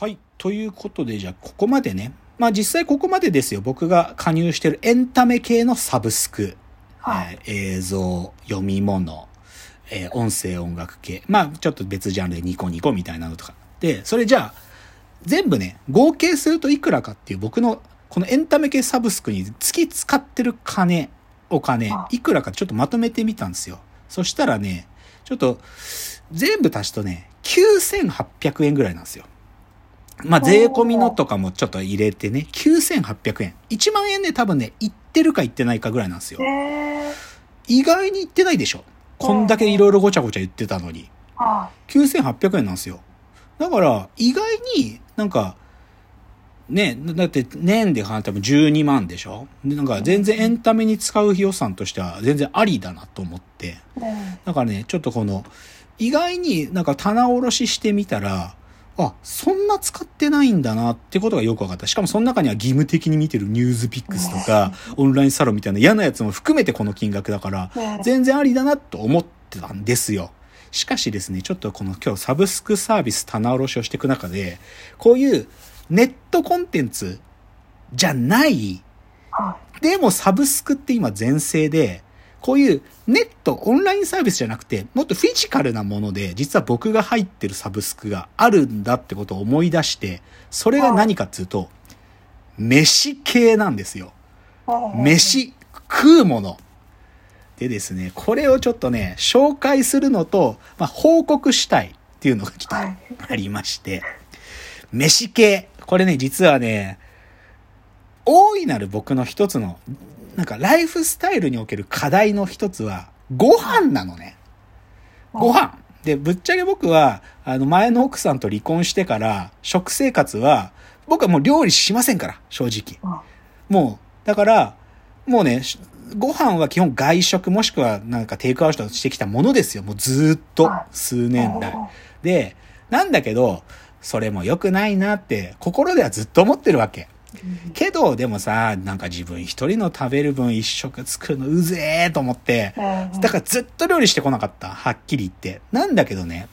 はい。ということで、じゃあ、ここまでね。まあ、実際ここまでですよ。僕が加入してるエンタメ系のサブスク。はいえー映像、読み物、えー音声、音楽系。まあ、ちょっと別ジャンルでニコニコみたいなのとか。で、それじゃあ、全部ね、合計するといくらかっていう僕の、このエンタメ系サブスクに月使ってる金、お金あ、いくらかちょっとまとめてみたんですよ。そしたらね、ちょっと、全部足すとね、9800円ぐらいなんですよ。まあ、税込みのとかもちょっと入れてね、9800円。1万円ね、多分ね、いってるかいってないかぐらいなんですよ。意外にいってないでしょ。こんだけいろいろごちゃごちゃ言ってたのに。は9800円なんですよ。だから、意外になんか、ね、だって年で払っても12万でしょでなんか全然エンタメに使う予算としては全然ありだなと思って。だからね、ちょっとこの、意外になんか棚卸ししてみたら、あ、そんな使ってないんだなってことがよく分かった。しかもその中には義務的に見てるニュースピックスとか、オンラインサロンみたいな嫌なやつも含めてこの金額だから、ね全然ありだなと思ってたんですよ。しかしですね、ちょっとこの今日サブスクサービス棚卸しをしていく中で、こういうネットコンテンツじゃない、はでもサブスクって今全盛で、こういうネット、オンラインサービスじゃなくて、もっとフィジカルなもので、実は僕が入ってるサブスクがあるんだってことを思い出して、それが何かっていうと、飯系なんですよ。い。飯、食うもの。でですね、これをちょっとね、紹介するのと、まあ、報告したいっていうのがちょっとはいありまして、飯系。これね、実はね、大いなる僕の一つの、なんかライフスタイルにおける課題の一つは、ご飯なのね。ご飯。で、ぶっちゃけ僕は、あの、前の奥さんと離婚してから、食生活は、僕はもう料理しませんから、正直。うんもう、だから、もうね、しご飯は基本外食もしくはなんかテイクアウトしてきたものですよ。もうずーっとは数年来。で、なんだけど、それも良くないなって心ではずっと思ってるわけ。けど、でもさ、なんか自分一人の食べる分一食作るのうぜえと思って、だからずっと料理してこなかった。はっきり言って。なんだけどね、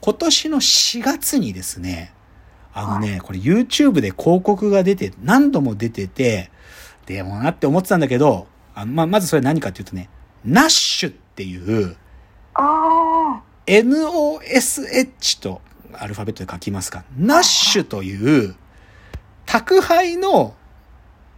今年の4月にですね、あのね、これ YouTube で広告が出て、何度も出てて、でもなって思ってたんだけど、あのまあ、まずそれ何かっていうとね、ナッシュっていう、あ NOSH とアルファベットで書きますか。ナッシュという、宅配の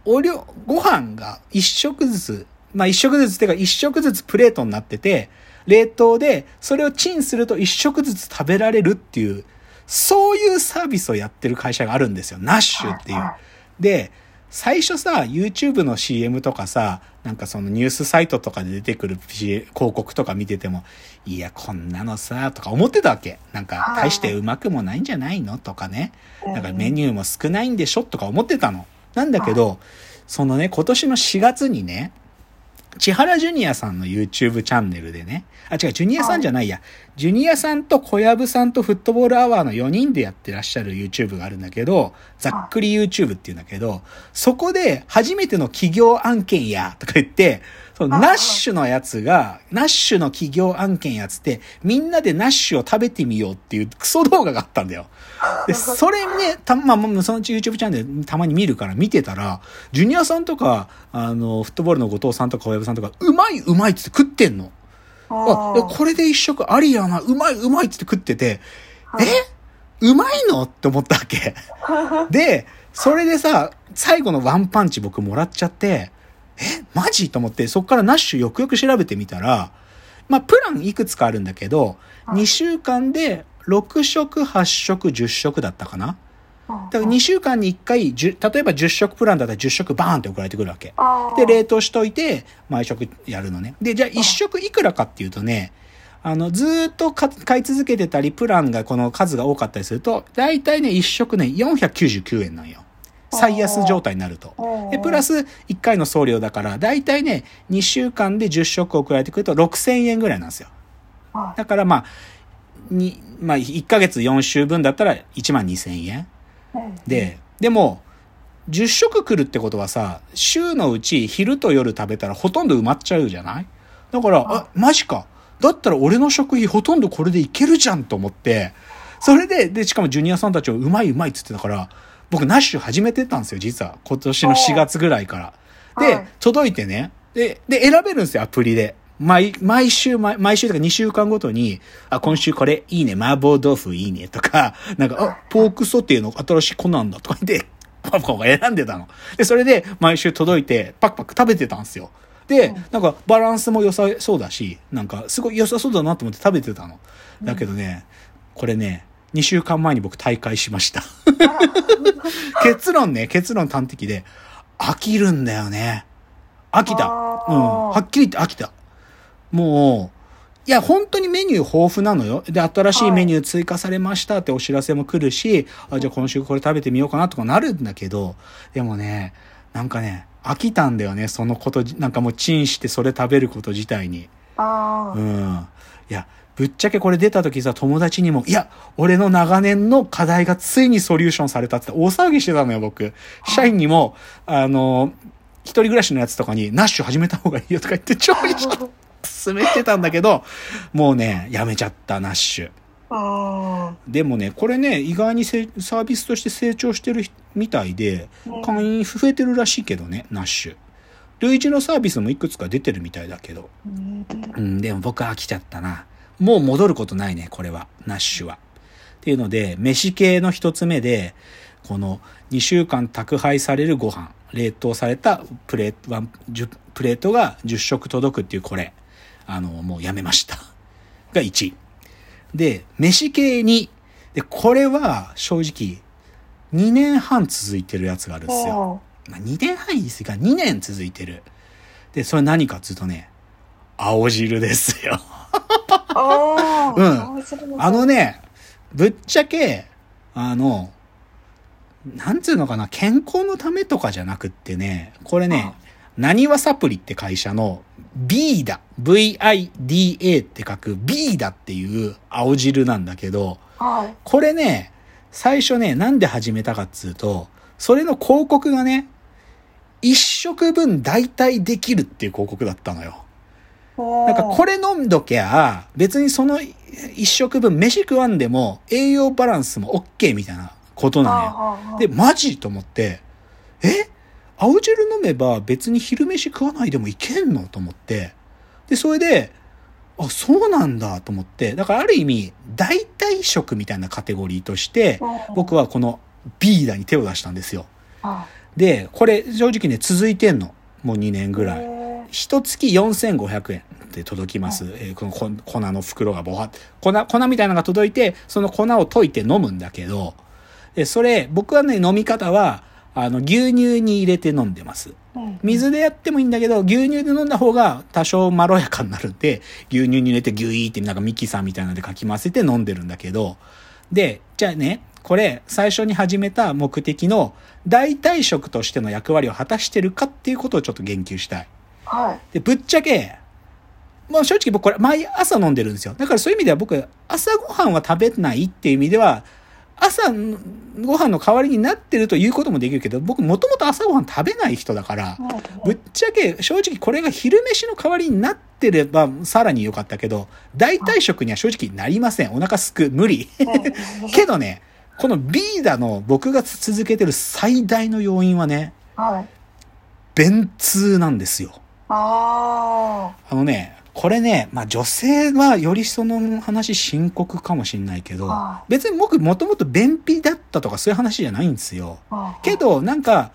お料、ご飯が一食ずつ、まあ一食ずつっていうか一食ずつプレートになってて、冷凍でそれをチンすると一食ずつ食べられるっていう、そういうサービスをやってる会社があるんですよ。ナッシュっていう。で、最初さ、YouTube の CM とかさ、なんかそのニュースサイトとかで出てくる広告とか見てても、いや、こんなのさ、とか思ってたわけ。なんか、はい大してうまくもないんじゃないの？とかね。あ。なんかメニューも少ないんでしょ？とか思ってたの。なんだけど、そのね、今年の4月にね、千原ジュニアさんの YouTube チャンネルでね、あ、違う、ジュニアさんじゃないや、ジュニアさんと小籔さんとフットボールアワーの4人でやってらっしゃる YouTube があるんだけど、ざっくり YouTube って言うんだけど、そこで初めての企業案件や、とか言って、そのあナッシュのやつが、ナッシュの企業案件やつって、みんなでナッシュを食べてみようっていうクソ動画があったんだよ。で、それね、た、まあ、まあそのうち YouTube チャンネルたまに見るから見てたら、ジュニアさんとか、あの、フットボールの後藤さんとか小籔さんとか、うまいうまいっつって食ってんの。あ、これで一食ありやな、うまいうまいっつって食ってて、え？うまいの？って思ったわけ。で、それでさ、最後のワンパンチ僕もらっちゃって、えマジ？と思って、そっからナッシュよくよく調べてみたら、まあ、プランいくつかあるんだけど、2週間で6食、8食、10食だったかなだから2週間に1回、10例えば10食プランだったら10食バーンって送られてくるわけ。で、冷凍しといて、毎食やるのね。で、じゃあ1食いくらかっていうとね、あの、ずーっとか買い続けてたり、プランがこの数が多かったりすると、だいたいね、1食ね、499円なんよ。最安状態になると。で、プラス1回の送料だから、だいたいね、2週間で10食送られてくると6000円ぐらいなんですよ。だからまあ、に、まあ、1ヶ月4週分だったら1万2000円。で、でも、10食来るってことはさ、週のうち昼と夜食べたらほとんど埋まっちゃうじゃない？だから、あ、マジか。だったら俺の食費ほとんどこれでいけるじゃんと思って、それで、で、しかもジュニアさんたちをうまいうまいっつってたから、僕ナッシュ始めてたんですよ、実は。今年の4月ぐらいから。で、はい届いてね。で、で、選べるんですよ、アプリで。毎、毎週、毎毎週とか2週間ごとに、あ、今週これいいね、麻婆豆腐いいねとか、なんか、あ、ポークソテーの新しい子なんだとか言って、パパが選んでたの。で、それで毎週届いて、パクパク食べてたんですよ。で、なんかバランスも良さそうだし、なんかすごい良さそうだなと思って食べてたの。だけどね、これね、2週間前に僕大会しました。結論ね、結論端的で、飽きるんだよね。飽きた。うん。はっきり言って飽きた。もう、いや、本当にメニュー豊富なのよ。で、新しいメニュー追加されましたってお知らせも来るし、あ、じゃあ今週これ食べてみようかなとかなるんだけど、でもね、なんかね、飽きたんだよね、そのことじ、なんかもうチンしてそれ食べること自体に。ああ。うん。いや、ぶっちゃけこれ出た時さ、友達にも、いや、俺の長年の課題がついにソリューションされたって大騒ぎしてたのよ、僕。社員にも、あの、一人暮らしのやつとかに、ナッシュ始めた方がいいよとか言って、超意識進めてたんだけど、もうね、やめちゃった、ナッシュ。あでもね、これね、意外にせサービスとして成長してるみたいで、会員増えてるらしいけどね、ナッシュ。類似のサービスもいくつか出てるみたいだけど。うん、でも僕は飽きちゃったな。もう戻ることないね、これは。ナッシュは。っていうので、飯系の一つ目で、この2週間宅配されるご飯、冷凍されたプレート、ワン10プレートが10食届くっていうこれ、あの、もうやめました。が1位。で、飯系2。で、これは正直、2年半続いてるやつがあるんですよ。まあ、2年半いいですが、2年続いてる。で、それ何かっつうとね、青汁ですよ。ああ。うんうんあのね、ぶっちゃけ、あの、なんつうのかな、健康のためとかじゃなくってね、これね、なにわサプリって会社の B だ、VIDA って書く B だっていう青汁なんだけど、はい。これね、最初ね、なんで始めたかっつうと、それの広告がね、一食分代替できるっていう広告だったのよ。なんかこれ、れ飲んどきゃ、別にその一食分飯食わんでも栄養バランスも OK みたいなことなのよ。で、マジと思って、え？青汁飲めば別に昼飯食わないでもいけんの？と思って。で、それで、あ、そうなんだと思って。だからある意味、代替食みたいなカテゴリーとして、僕はこのビーダに手を出したんですよ。はで、これ正直ね、続いてんの。もう2年ぐらい。い。一月4500円で届きます。えーこの粉粉の袋がボハッ粉、粉みたいなのが届いて、その粉を溶いて飲むんだけど、でそれ、僕はね、飲み方は、あの、牛乳に入れて飲んでます。うん水でやってもいいんだけど、牛乳で飲んだ方が多少まろやかになるんで、牛乳に入れてギュイーってなんかミキサーみたいなのでかき混ぜて飲んでるんだけど、で、じゃあね、これ、最初に始めた目的の代替食としての役割を果たしてるかっていうことをちょっと言及したい。はい。で、ぶっちゃけ、まあ正直僕これ毎朝飲んでるんですよ。だからそういう意味では僕、朝ごはんは食べないっていう意味では、朝ごはんの代わりになってるということもできるけど、僕もともと朝ごはん食べない人だから、ぶっちゃけ正直これが昼飯の代わりになってればさらに良かったけど、代替食には正直なりません。お腹すく、無理。けどね、このビーダの僕が続けてる最大の要因はね、はい。便通なんですよ。ああのね、これね、まあ女性はよりその話深刻かもしんないけどは、別に僕もともと便秘だったとかそういう話じゃないんですよ。あ。けど、なんか、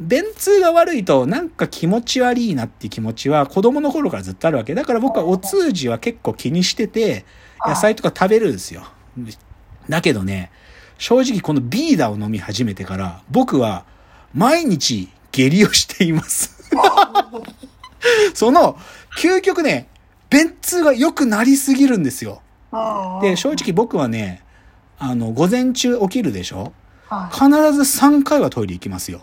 便通が悪いとなんか気持ち悪いなっていう気持ちは子供の頃からずっとあるわけ。だから僕はお通じは結構気にしてて、はい野菜とか食べるんですよ。だけどね、正直このビーダを飲み始めてから、僕は毎日下痢をしています。その、究極ね、便通が良くなりすぎるんですよ。あで、正直僕はね、あの、午前中起きるでしょ？は必ず3回はトイレ行きますよ。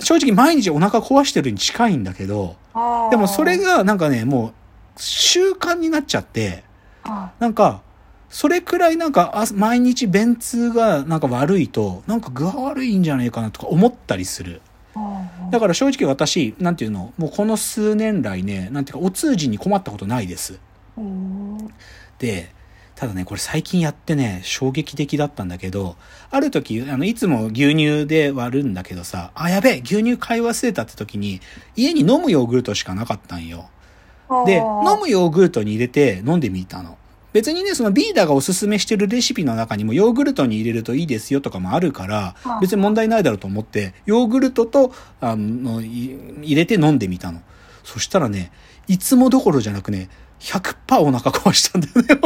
正直毎日お腹壊してるに近いんだけど、でもそれがなんかね、もう習慣になっちゃって、が、なんか、それくらいなんか、あ毎日便通がなんか悪いと、なんか具合悪いんじゃないかなとか思ったりする。だから正直私、なんていうの、もうこの数年来ね、なんていうか、お通じに困ったことないです。うん。で、ただね、これ最近やってね、衝撃的だったんだけど、ある時、あの、いつも牛乳で割るんだけどさ、あ、やべえ、牛乳買い忘れたって時に、家に飲むヨーグルトしかなかったんよ。で、飲むヨーグルトに入れて飲んでみたの。別にね、そのビーダーがおすすめしてるレシピの中にもヨーグルトに入れるといいですよとかもあるから、別に問題ないだろうと思って、ヨーグルトと、あの、い入れて飲んでみたの。そしたらね、いつもどころじゃなくね、100%お腹壊したんだよね。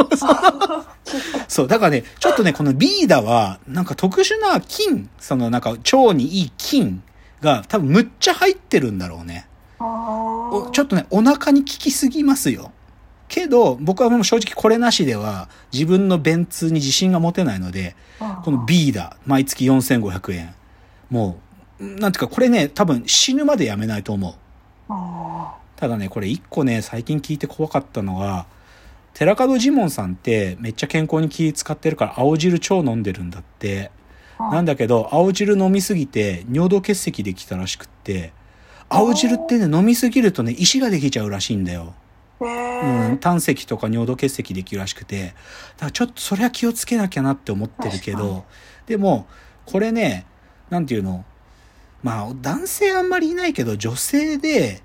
そう、だからね、ちょっとね、このビーダは、なんか特殊な菌、そのなんか腸にいい菌が多分むっちゃ入ってるんだろうね。おちょっとね、お腹に効きすぎますよ。けど、僕はもう正直これなしでは自分の便通に自信が持てないので、このビーダ、毎月4500円。もう、なんていうかこれね、多分死ぬまでやめないと思う。ただね、これ一個ね、最近聞いて怖かったのが、寺門ジモンさんってめっちゃ健康に気使ってるから青汁超飲んでるんだって。なんだけど、青汁飲みすぎて尿道結石できたらしくって、青汁ってね、飲みすぎるとね、石ができちゃうらしいんだよ。うん、胆石とか尿道結石できるらしくて、だからちょっとそれは気をつけなきゃなって思ってるけど、でも、これね、なんていうの、まあ、男性あんまりいないけど、女性で、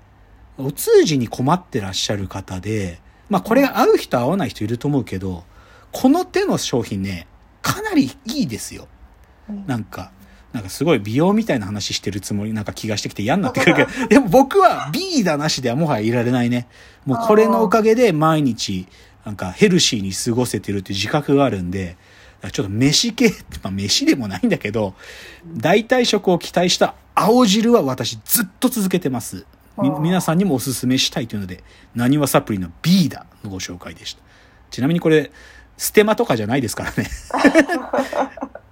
お通じに困ってらっしゃる方で、まあ、これが合う人合わない人いると思うけど、この手の商品ね、かなりいいですよ。なんか、なんかすごい美容みたいな話してるつもりなんか気がしてきて嫌になってくるけど、でも僕は B だなしではもはやいられないね。もうこれのおかげで毎日、なんかヘルシーに過ごせてるっていう自覚があるんで、ちょっと飯系、まあ飯でもないんだけど、代替食を期待した青汁は私ずっと続けてます。み皆さんにもおすすめしたいというので、なにわサプリの B だのご紹介でした。ちなみにこれ、ステマとかじゃないですからね。